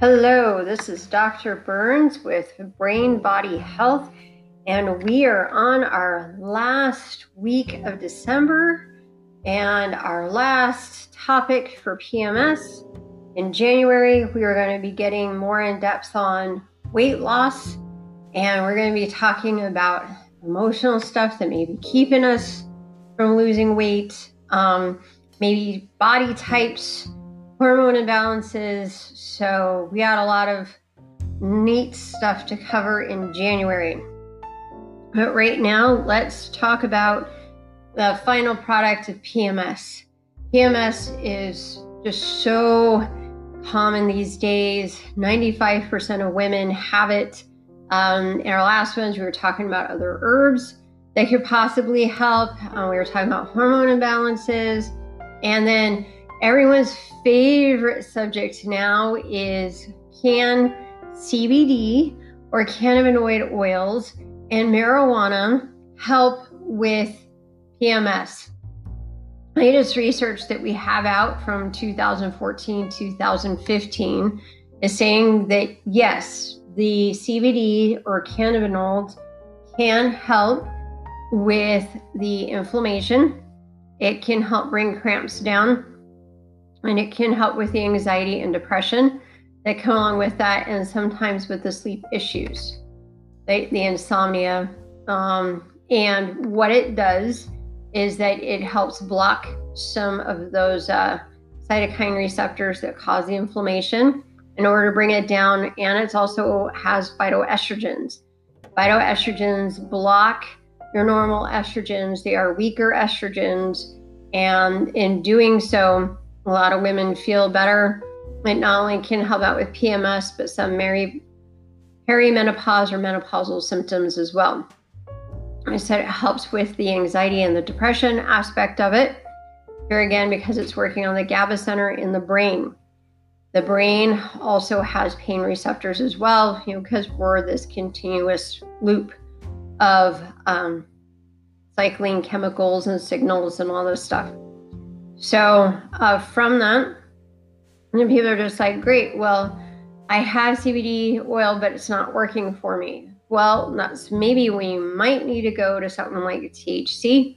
Hello, this is Dr. Burns with Brain Body Health, and we are on our last week of December and our last topic for PMS. In January, we are going to be getting more in depth on weight loss, and we're going to be talking about emotional stuff that may be keeping us from losing weight, um, maybe body types hormone imbalances. So we had a lot of neat stuff to cover in January. But right now, let's talk about the final product of PMS. PMS is just so common these days. 95% of women have it. Um, in our last ones, we were talking about other herbs that could possibly help. Um, we were talking about hormone imbalances. And then everyone's favorite subject now is can CBD or cannabinoid oils and marijuana help with PMS? Latest research that we have out from 2014 2015 is saying that yes, the CBD or cannabinoids can help with the inflammation. It can help bring cramps down and it can help with the anxiety and depression that come along with that, and sometimes with the sleep issues, the, the insomnia. Um, and what it does is that it helps block some of those uh, cytokine receptors that cause the inflammation in order to bring it down. And it also has phytoestrogens. Phytoestrogens block your normal estrogens, they are weaker estrogens. And in doing so, a lot of women feel better. It not only can help out with PMS, but some meri- perimenopause or menopausal symptoms as well. I said it helps with the anxiety and the depression aspect of it. Here again, because it's working on the GABA center in the brain. The brain also has pain receptors as well, you know, because we're this continuous loop of um, cycling chemicals and signals and all this stuff. So uh, from that, and people are just like, great, well, I have CBD oil, but it's not working for me. Well, that's maybe we might need to go to something like THC.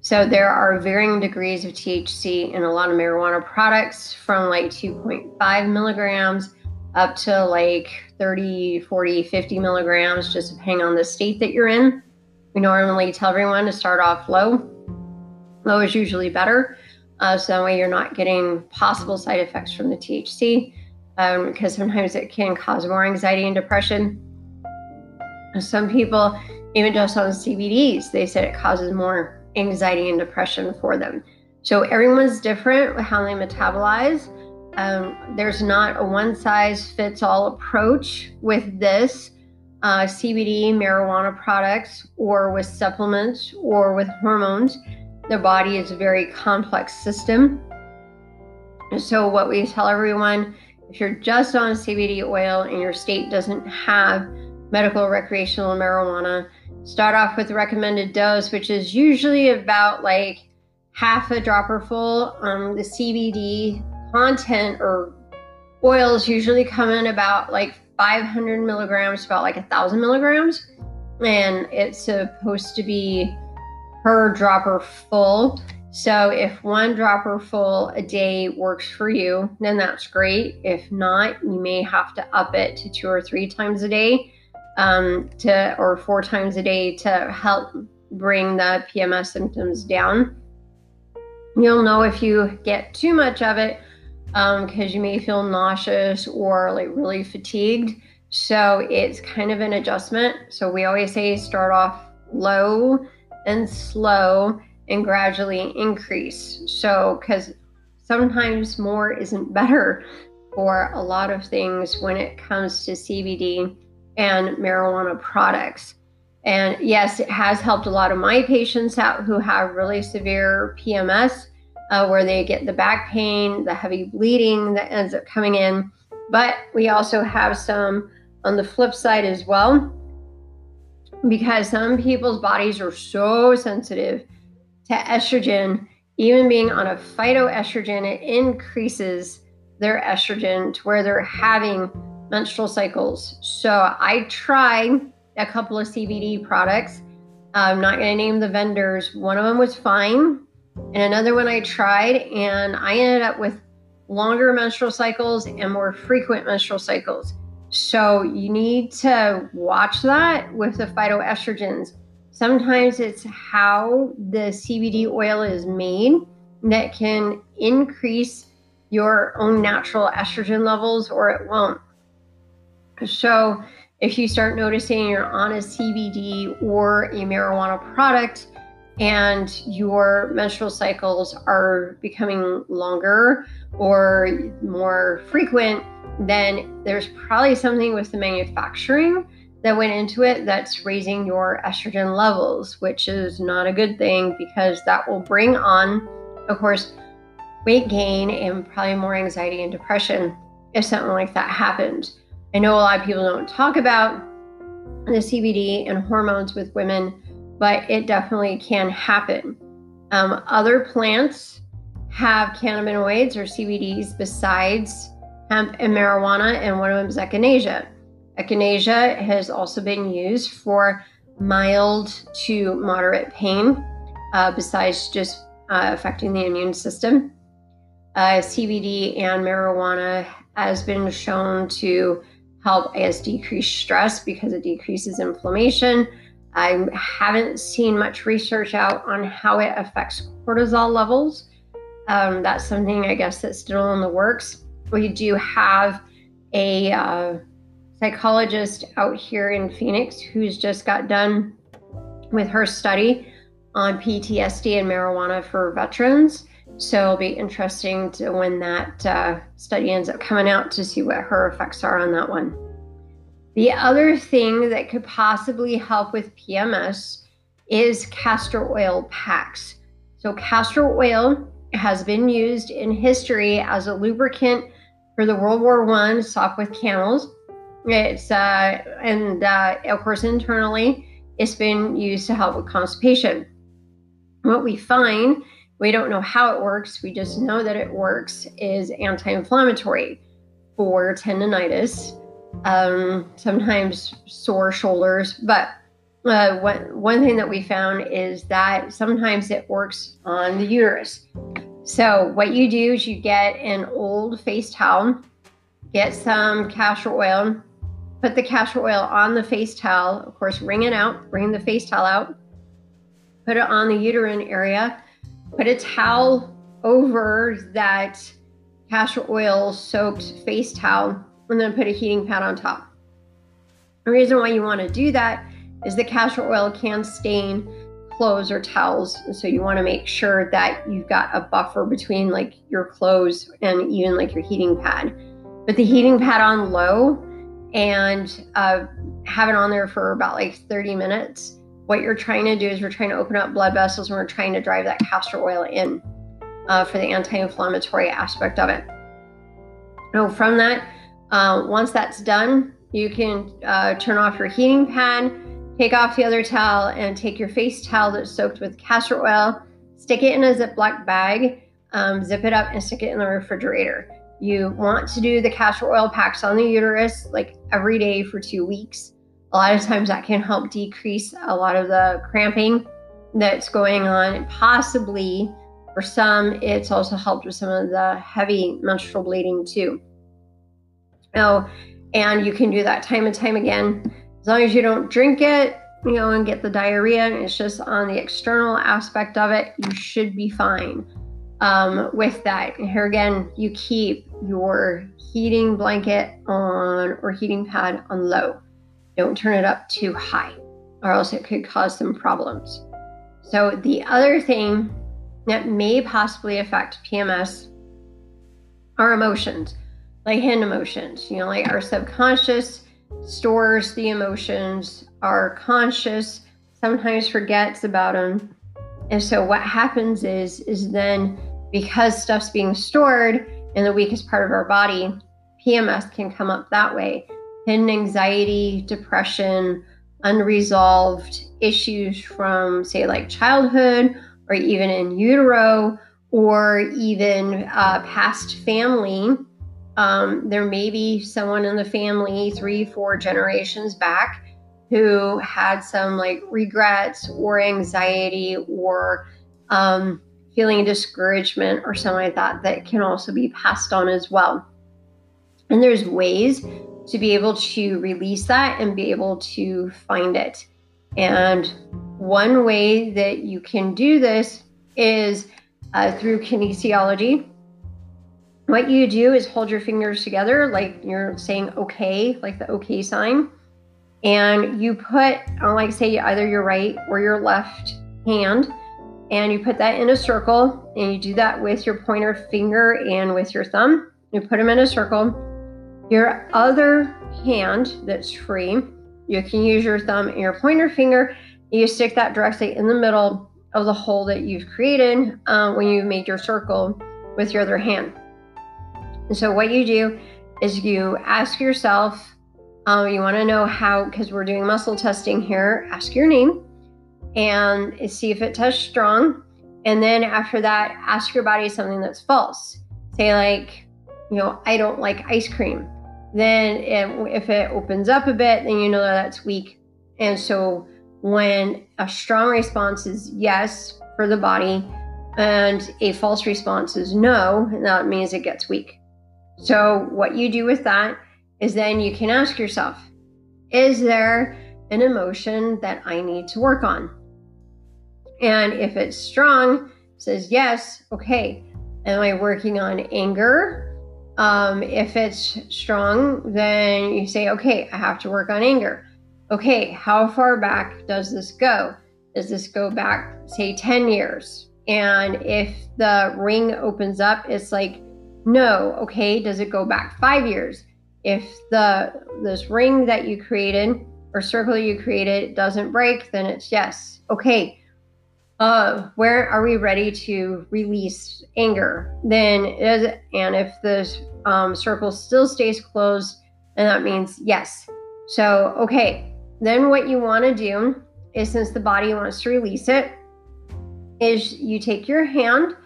So there are varying degrees of THC in a lot of marijuana products from like 2.5 milligrams up to like 30, 40, 50 milligrams, just depending on the state that you're in. We normally tell everyone to start off low. Low is usually better. Uh, so that way you're not getting possible side effects from the THC um, because sometimes it can cause more anxiety and depression. Some people, even just on CBDs, they said it causes more anxiety and depression for them. So everyone's different with how they metabolize. Um, there's not a one size fits all approach with this uh, CBD marijuana products or with supplements or with hormones. The body is a very complex system. So, what we tell everyone if you're just on CBD oil and your state doesn't have medical recreational marijuana, start off with the recommended dose, which is usually about like half a dropper full. Um, the CBD content or oils usually come in about like 500 milligrams, about like a thousand milligrams, and it's supposed to be per dropper full. So if one dropper full a day works for you, then that's great. If not, you may have to up it to two or three times a day, um, to or four times a day to help bring the PMS symptoms down. You'll know if you get too much of it because um, you may feel nauseous or like really fatigued. So it's kind of an adjustment. So we always say start off low and slow and gradually increase. So, because sometimes more isn't better for a lot of things when it comes to CBD and marijuana products. And yes, it has helped a lot of my patients out who have really severe PMS, uh, where they get the back pain, the heavy bleeding that ends up coming in. But we also have some on the flip side as well because some people's bodies are so sensitive to estrogen. Even being on a phytoestrogen, it increases their estrogen to where they're having menstrual cycles. So I tried a couple of CBD products. I'm not going to name the vendors. One of them was fine, and another one I tried, and I ended up with longer menstrual cycles and more frequent menstrual cycles. So you need to watch that with the phytoestrogens. Sometimes it's how the CBD oil is made that can increase your own natural estrogen levels or it won't. So, if you start noticing you're on a CBD or a marijuana product and your menstrual cycles are becoming longer or more frequent, then there's probably something with the manufacturing that went into it that's raising your estrogen levels, which is not a good thing because that will bring on, of course, weight gain and probably more anxiety and depression if something like that happens. I know a lot of people don't talk about the CBD and hormones with women, but it definitely can happen. Um, other plants have cannabinoids or CBDs besides hemp and marijuana, and one of them is echinacea. Echinacea has also been used for mild to moderate pain, uh, besides just uh, affecting the immune system. Uh, CBD and marijuana has been shown to help as decrease stress because it decreases inflammation. I haven't seen much research out on how it affects cortisol levels. Um, that's something I guess that's still in the works. We do have a uh, psychologist out here in Phoenix who's just got done with her study on PTSD and marijuana for veterans. So it'll be interesting to when that uh, study ends up coming out to see what her effects are on that one. The other thing that could possibly help with PMS is castor oil packs. So, castor oil has been used in history as a lubricant for the World War One Sopwith camels. It's uh, and uh, of course internally, it's been used to help with constipation. What we find we don't know how it works, we just know that it works, is anti inflammatory for tendonitis, um, sometimes sore shoulders. But uh, one, one thing that we found is that sometimes it works on the uterus. So, what you do is you get an old face towel, get some castor oil, put the castor oil on the face towel, of course, wring it out, wring the face towel out, put it on the uterine area put a towel over that castor oil soaked face towel and then put a heating pad on top. The reason why you want to do that is the castor oil can stain clothes or towels. So you want to make sure that you've got a buffer between like your clothes and even like your heating pad. Put the heating pad on low and uh, have it on there for about like 30 minutes what you're trying to do is we're trying to open up blood vessels and we're trying to drive that castor oil in uh, for the anti-inflammatory aspect of it. Now, from that, uh, once that's done, you can uh, turn off your heating pad, take off the other towel, and take your face towel that's soaked with castor oil, stick it in a Ziploc bag, um, zip it up, and stick it in the refrigerator. You want to do the castor oil packs on the uterus like every day for two weeks a lot of times that can help decrease a lot of the cramping that's going on. Possibly for some, it's also helped with some of the heavy menstrual bleeding too. Oh, and you can do that time and time again. As long as you don't drink it, you know, and get the diarrhea, and it's just on the external aspect of it, you should be fine um, with that. And here again, you keep your heating blanket on or heating pad on low. Don't turn it up too high, or else it could cause some problems. So, the other thing that may possibly affect PMS are emotions, like hidden emotions. You know, like our subconscious stores the emotions, our conscious sometimes forgets about them. And so what happens is is then because stuff's being stored in the weakest part of our body, PMS can come up that way hidden anxiety, depression, unresolved issues from, say, like childhood or even in utero or even uh, past family Um, there may be someone in the family three, four generations back who had some like regrets or anxiety or um, feeling discouragement or something like that that can also be passed on as well. And there's ways to be able to release that and be able to find it. And one way that you can do this is uh, through kinesiology. What you do is hold your fingers together, like you're saying okay, like the okay sign. And you put, like, say, either your right or your left hand, and you put that in a circle. And you do that with your pointer finger and with your thumb. You put them in a circle. Your other hand that's free, you can use your thumb and your pointer finger. You stick that directly in the middle of the hole that you've created uh, when you made your circle with your other hand. And so, what you do is you ask yourself, um, you want to know how, because we're doing muscle testing here, ask your name and see if it tests strong. And then after that, ask your body something that's false. Say, like, you know, I don't like ice cream. Then, if it opens up a bit, then you know that that's weak. And so, when a strong response is yes for the body and a false response is no, that means it gets weak. So, what you do with that is then you can ask yourself, is there an emotion that I need to work on? And if it's strong, says yes, okay. Am I working on anger? Um, if it's strong, then you say, okay, I have to work on anger okay, how far back does this go? Does this go back, say, 10 years? And if the ring opens up, it's like, no, okay, does it go back five years? If the this ring that you created or circle you created doesn't break, then it's yes. Okay. Uh, where are we ready to release anger? Then is and if the um, circle still stays closed, and that means yes. So okay, then what you want to do is since the body wants to release it, is you take your hand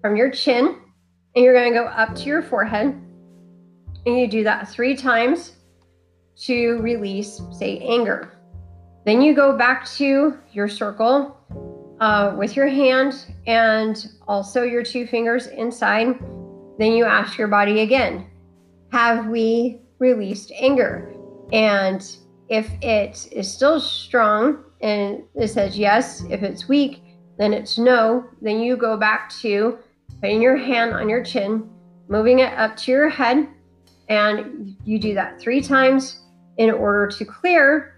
from your chin and you're going to go up to your forehead. And you do that three times to release, say, anger. Then you go back to your circle uh, with your hand and also your two fingers inside. Then you ask your body again, have we released anger? And if it is still strong and it says yes, if it's weak, then it's no. Then you go back to putting your hand on your chin, moving it up to your head, and you do that three times in order to clear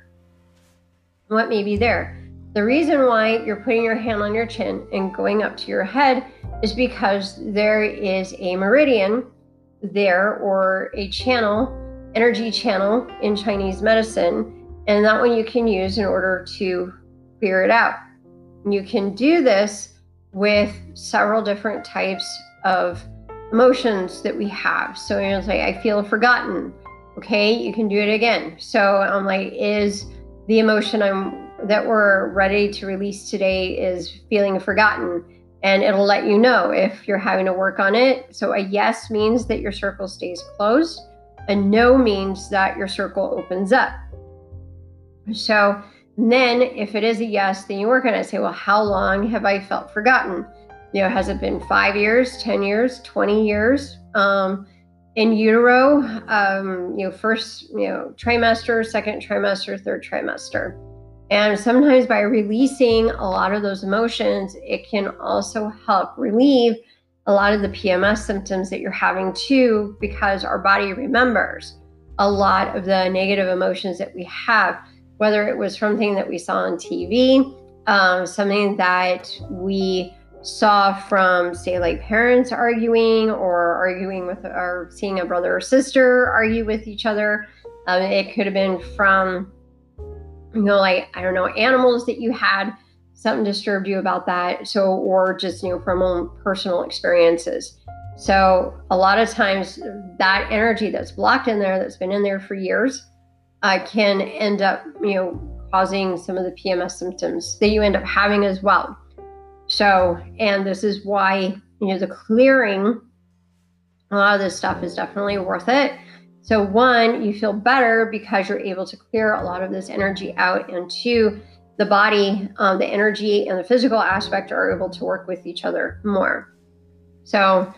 what may be there. The reason why you're putting your hand on your chin and going up to your head is because there is a meridian there or a channel energy channel in Chinese medicine, and that one you can use in order to clear it out. You can do this with several different types of emotions that we have. So you know, it's like I feel forgotten. Okay, you can do it again. So I'm like, is the emotion I'm that we're ready to release today is feeling forgotten? And it'll let you know if you're having to work on it. So a yes means that your circle stays closed a no means that your circle opens up. So then, if it is a yes, then you work on it. Say, well, how long have I felt forgotten? You know, has it been five years, 10 years, 20 years? Um, in utero, um, you know, first, you know, trimester, second trimester, third trimester. And sometimes by releasing a lot of those emotions, it can also help relieve a lot of the PMS symptoms that you're having too, because our body remembers a lot of the negative emotions that we have, whether it was something that we saw on TV, um, something that we saw from, say, like parents arguing or arguing with or seeing a brother or sister argue with each other. Um, it could have been from, you know, like, I don't know, animals that you had something disturbed you about that so or just you know from own personal experiences so a lot of times that energy that's blocked in there that's been in there for years uh, can end up you know causing some of the pms symptoms that you end up having as well so and this is why you know the clearing a lot of this stuff is definitely worth it. So, one, you feel better because you're able to clear a lot of this energy out. And two, the body, um, the energy, and the physical aspect are able to work with each other more. So,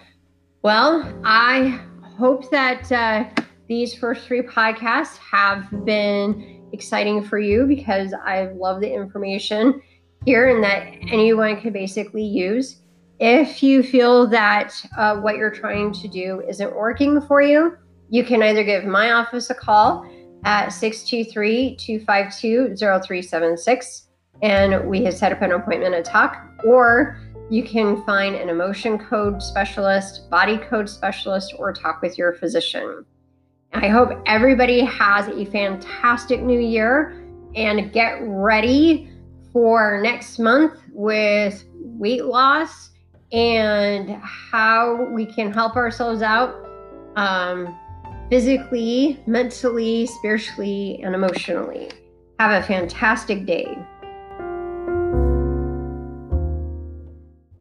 well, I hope that uh, these first three podcasts have been exciting for you because I love the information here and that anyone can basically use. If you feel that uh, what you're trying to do isn't working for you, you can either give my office a call at 623 252 0376 and we have set up an appointment to talk, or you can find an emotion code specialist, body code specialist, or talk with your physician. I hope everybody has a fantastic new year and get ready for next month with weight loss and how we can help ourselves out um, physically, mentally, spiritually, and emotionally. Have a fantastic day.